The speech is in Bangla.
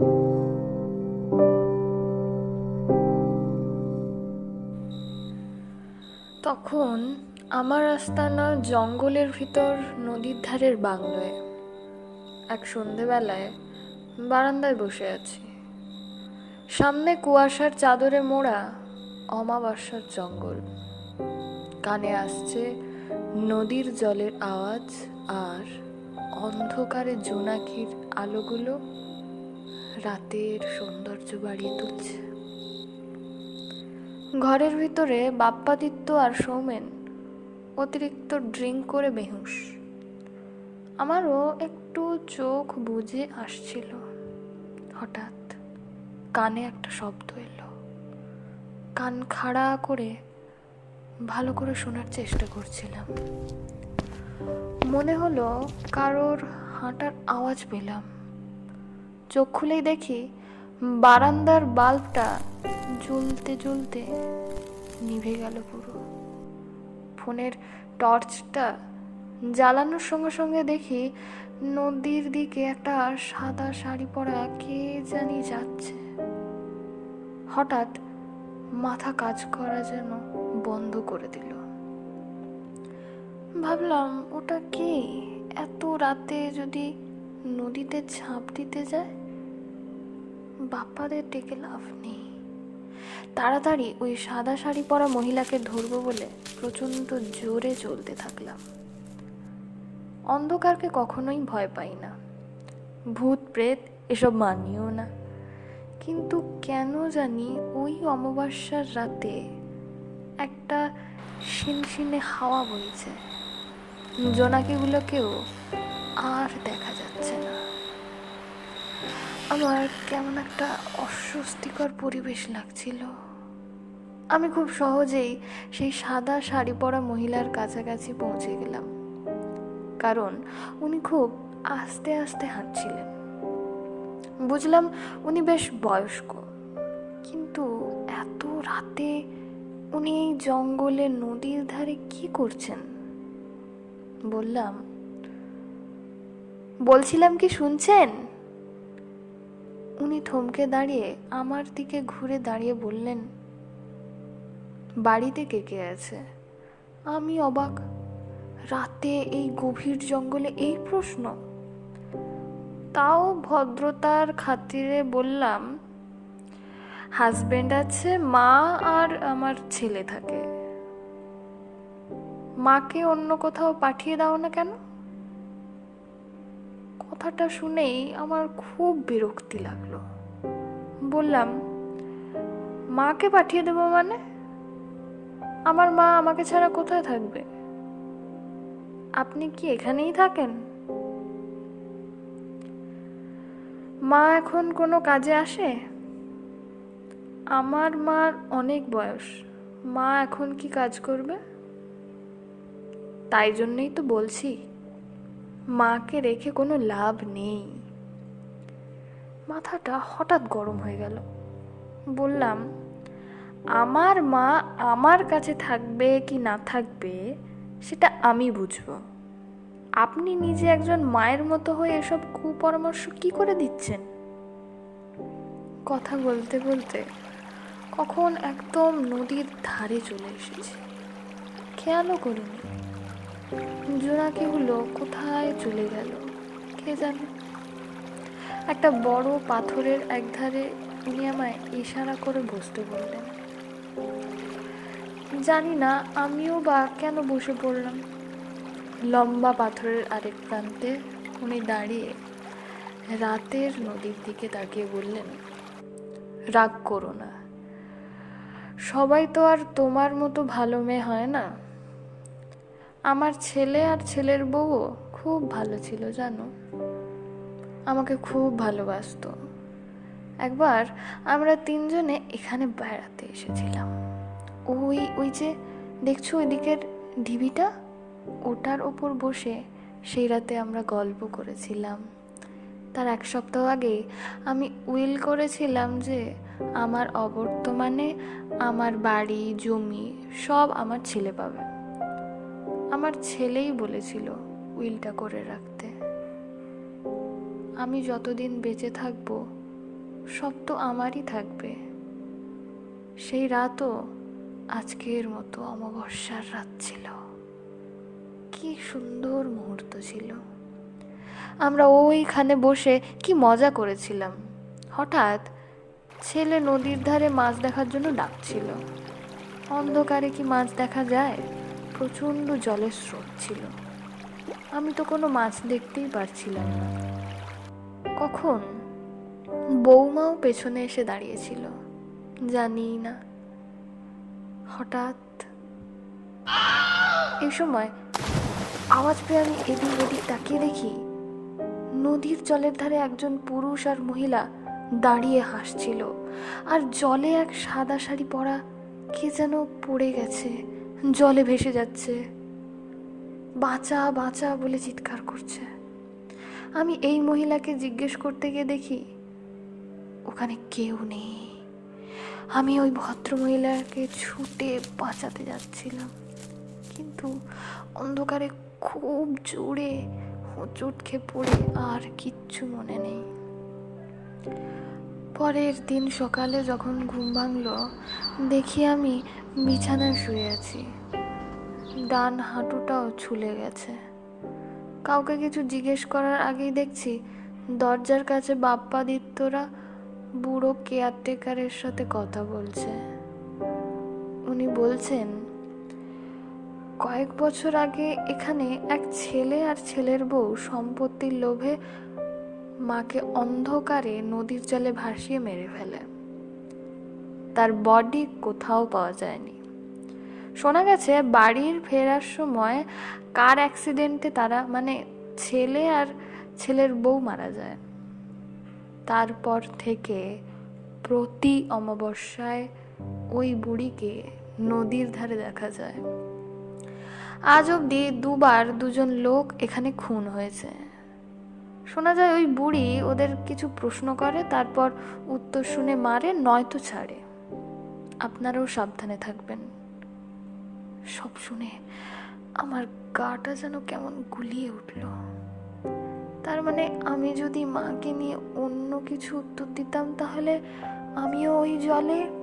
তখন আমার আস্তানা জঙ্গলের ভিতর নদীর ধারের বাংলোয় এক সন্ধেবেলায় বারান্দায় বসে আছি। সামনে কুয়াশার চাদরে মোড়া অমাবস্যার জঙ্গল। কানে আসছে নদীর জলের আওয়াজ আর অন্ধকারে জোনাকির আলোগুলো রাতের সৌন্দর্য বাড়িয়ে তুলছে। ঘরের ভিতরে বাপ্পাদিত্য আর সৌমেন অতিরিক্ত ড্রিঙ্ক করে বেহুশ। আমারও একটু চোখ বুঝে আসছিল। হঠাৎ কানে একটা শব্দ এলো। কান খাড়া করে ভালো করে শোনার চেষ্টা করছিলাম। মনে হলো কারোর হাঁটার আওয়াজ পেলাম। চোখ খুলেই দেখি বারান্দার বাল্বটা জ্বলতে জ্বলতে নিভে গেল পুরো। ফোনের টর্চটা জ্বালানোর সঙ্গে সঙ্গে দেখি নদীর দিকে একটা সাদা শাড়ি পরা কে জানি যাচ্ছে। হঠাৎ মাথা কাজ করা যেন বন্ধ করে দিল। ভাবলাম, ওটা কি? এত রাতে যদি নদীতে ঝাঁপ দিতে যায়? বাপ্পাদের ডেকে লাভ নেই। তাড়াতাড়ি ওই সাদা শাড়ি পরা মহিলাকে ধরবো বলে প্রচণ্ড জোরে চলতে থাকলাম। অন্ধকারকে কখনোই ভয় পাই না। ভূত, প্রেত, এসব মানিও না। কিন্তু কেন জানি ওই অমাবস্যার রাতে একটা শিনশিনে হাওয়া বইছে। জোনাকিগুলোকেও আর দেখা যাচ্ছে না। আমার কেমন একটা অস্বস্তিকর পরিবেশ লাগছিল। আমি খুব সহজেই সেই সাদা শাড়ি পরা মহিলার কাছাকাছি পৌঁছে গেলাম। কারণ উনি খুব আস্তে আস্তে হাঁটছিলেন। বুঝলাম উনি বেশ বয়স্ক। কিন্তু এত রাতে উনি এই জঙ্গলে নদীর ধারে কি করছেন? বললাম, বলছিলাম কি শুনছেন? উনি থমকে দাঁড়িয়ে আমার দিকে ঘুরে দাঁড়িয়ে বললেন, বাড়িতে কে কে আছে? আমি অবাক। রাতে এই গভীর জঙ্গলে এই প্রশ্ন। তাও ভদ্রতার খাতিরে বললাম, হাজবেন্ড আছে, মা আর আমার ছেলে থাকে। মাকে অন্য কোথাও পাঠিয়ে দাও না কেন? কথাটা শুনেই আমার খুব বিরক্তি লাগল। বললাম, মাকে পাঠিয়ে দেবো মানে? আমার মা আমাকে ছাড়া কোথায় থাকবে? আপনি কি এখানেই থাকেন? মা এখন কোনো কাজে আসে? আমার মার অনেক বয়স। মা এখন কি কাজ করবে? তাই জন্যই তো বলছি মাকে রেখে কোনো লাভ নেই। মাথাটা হঠাৎ গরম হয়ে গেল। বললাম, আমার মা আমার কাছে থাকবে কি না থাকবে, সেটা আমি বুঝব। আপনি নিজে একজন মায়ের মতো হয়ে এসব কুপরামর্শ কি করে দিচ্ছেন? কথা বলতে বলতে কখন একদম নদীর ধারে চলে এসেছি। খেয়ালও করিনি। জোনাকিগুলো কোথায় চলে গেল, কে জানে? একটা বড় পাথরের একধারে উনি আমায় ইশারা করে বসতে বললেন। জানি না, আমিও বা কেন বসে পড়লাম। লম্বা পাথরের আরেক প্রান্তে উনি দাঁড়িয়ে রাতের নদীর দিকে তাকিয়ে বললেন, রাগ করো না। সবাই তো আর তোমার মতো ভালো মেয়ে হয় না? আমার ছেলে আর ছেলের বউও খুব ভালো ছিল, জানো? আমাকে খুব ভালোবাসতো। একবার আমরা তিনজনে এখানে বেড়াতে এসেছিলাম। ওই ওই যে দেখছ ওইদিকের ঢিবিটা? ওটার ওপর বসে সেই রাতে আমরা গল্প করেছিলাম। তার এক সপ্তাহ আগে আমি উইল করেছিলাম যে আমার অবর্তমানে আমার বাড়ি, জমি সব আমার ছেলে পাবে। আমার ছেলেই বলেছিল উইলটা করে রাখতে। আমি যতদিন বেঁচে থাকব, সব তো আমারই থাকবে। সেই রাতও আজকের মতো অমাবস্যার রাত ছিল। কি সুন্দর মুহূর্ত ছিল। আমরা ওইখানে বসে কি মজা করেছিলাম। হঠাৎ ছেলে নদীর ধারে মাছ দেখার জন্য ডাকছিল। অন্ধকারে কি মাছ দেখা যায়? প্রচণ্ড জলের স্রোত ছিল। আমি তো কোনো মাছ দেখতেই পারছিলাম না। কখন? বৌমাও পেছনে এসে দাঁড়িয়েছিল। জানি না। হঠাৎ এই সময় আওয়াজ পেয়ে আমি এদিক ওদিক তাকিয়ে দেখি নদীর জলের ধারে একজন পুরুষ আর মহিলা দাঁড়িয়ে হাসছিল। আর জলে এক সাদা শাড়ি পরা কে যেন পড়ে গেছে। জলে ভেসে যাচ্ছে। বাঁচা বাঁচা বলে চিৎকার করছে। আমি এই মহিলাকে জিজ্ঞেস করতে গিয়ে দেখি, ওখানে কেউ নেই। আমি ওই ভদ্র মহিলাকে ছুটে বাঁচাতে যাচ্ছিলাম। কিন্তু অন্ধকারে খুব জোরে হোঁচট পড়ে আর কিচ্ছু মনে নেই। পরের দিন সকালে যখন ঘুম ভাঙলো, দেখি আমি বিছানায় শুয়ে আছি। ডান হাঁটুটাও ছুলে গেছে। কাউকে কিছু জিজ্ঞেস করার আগেই দেখছি দরজার কাছে বাপ্পাদিত্যরা বুড়ো কেয়ারটেকারের সাথে কথা বলছে। উনি বলছেন, কয়েক বছর আগে এখানে এক ছেলে আর ছেলের বউ সম্পত্তির লোভে মাকে অন্ধকারে নদীর জলে ভাসিয়ে মেরে ফেলে। তার বডি কোথাও পাওয়া যায়নি। শোনা গেছে, বাড়ির ফেরার সময় কার অ্যাক্সিডেন্টে তারা মানে ছেলে আর ছেলের বউ মারা যায়। তারপর থেকে প্রতি অমাবস্যায় ওই বুড়িকে নদীর ধারে দেখা যায়। আজ অবধি দুবার দুজন লোক এখানে খুন হয়েছে। শোনা যায় ওই বুড়ি ওদের কিছু প্রশ্ন করে, তারপর উত্তর শুনে মারে, নয়তো ছাড়ে। আপনারাও সাবধানে থাকবেন। সব শুনে আমার গাটা যেন কেমন গুলিয়ে উঠল। তার মানে আমি যদি মাকে নিয়ে অন্য কিছু উত্তর দিতাম, তাহলে আমিও ওই জলে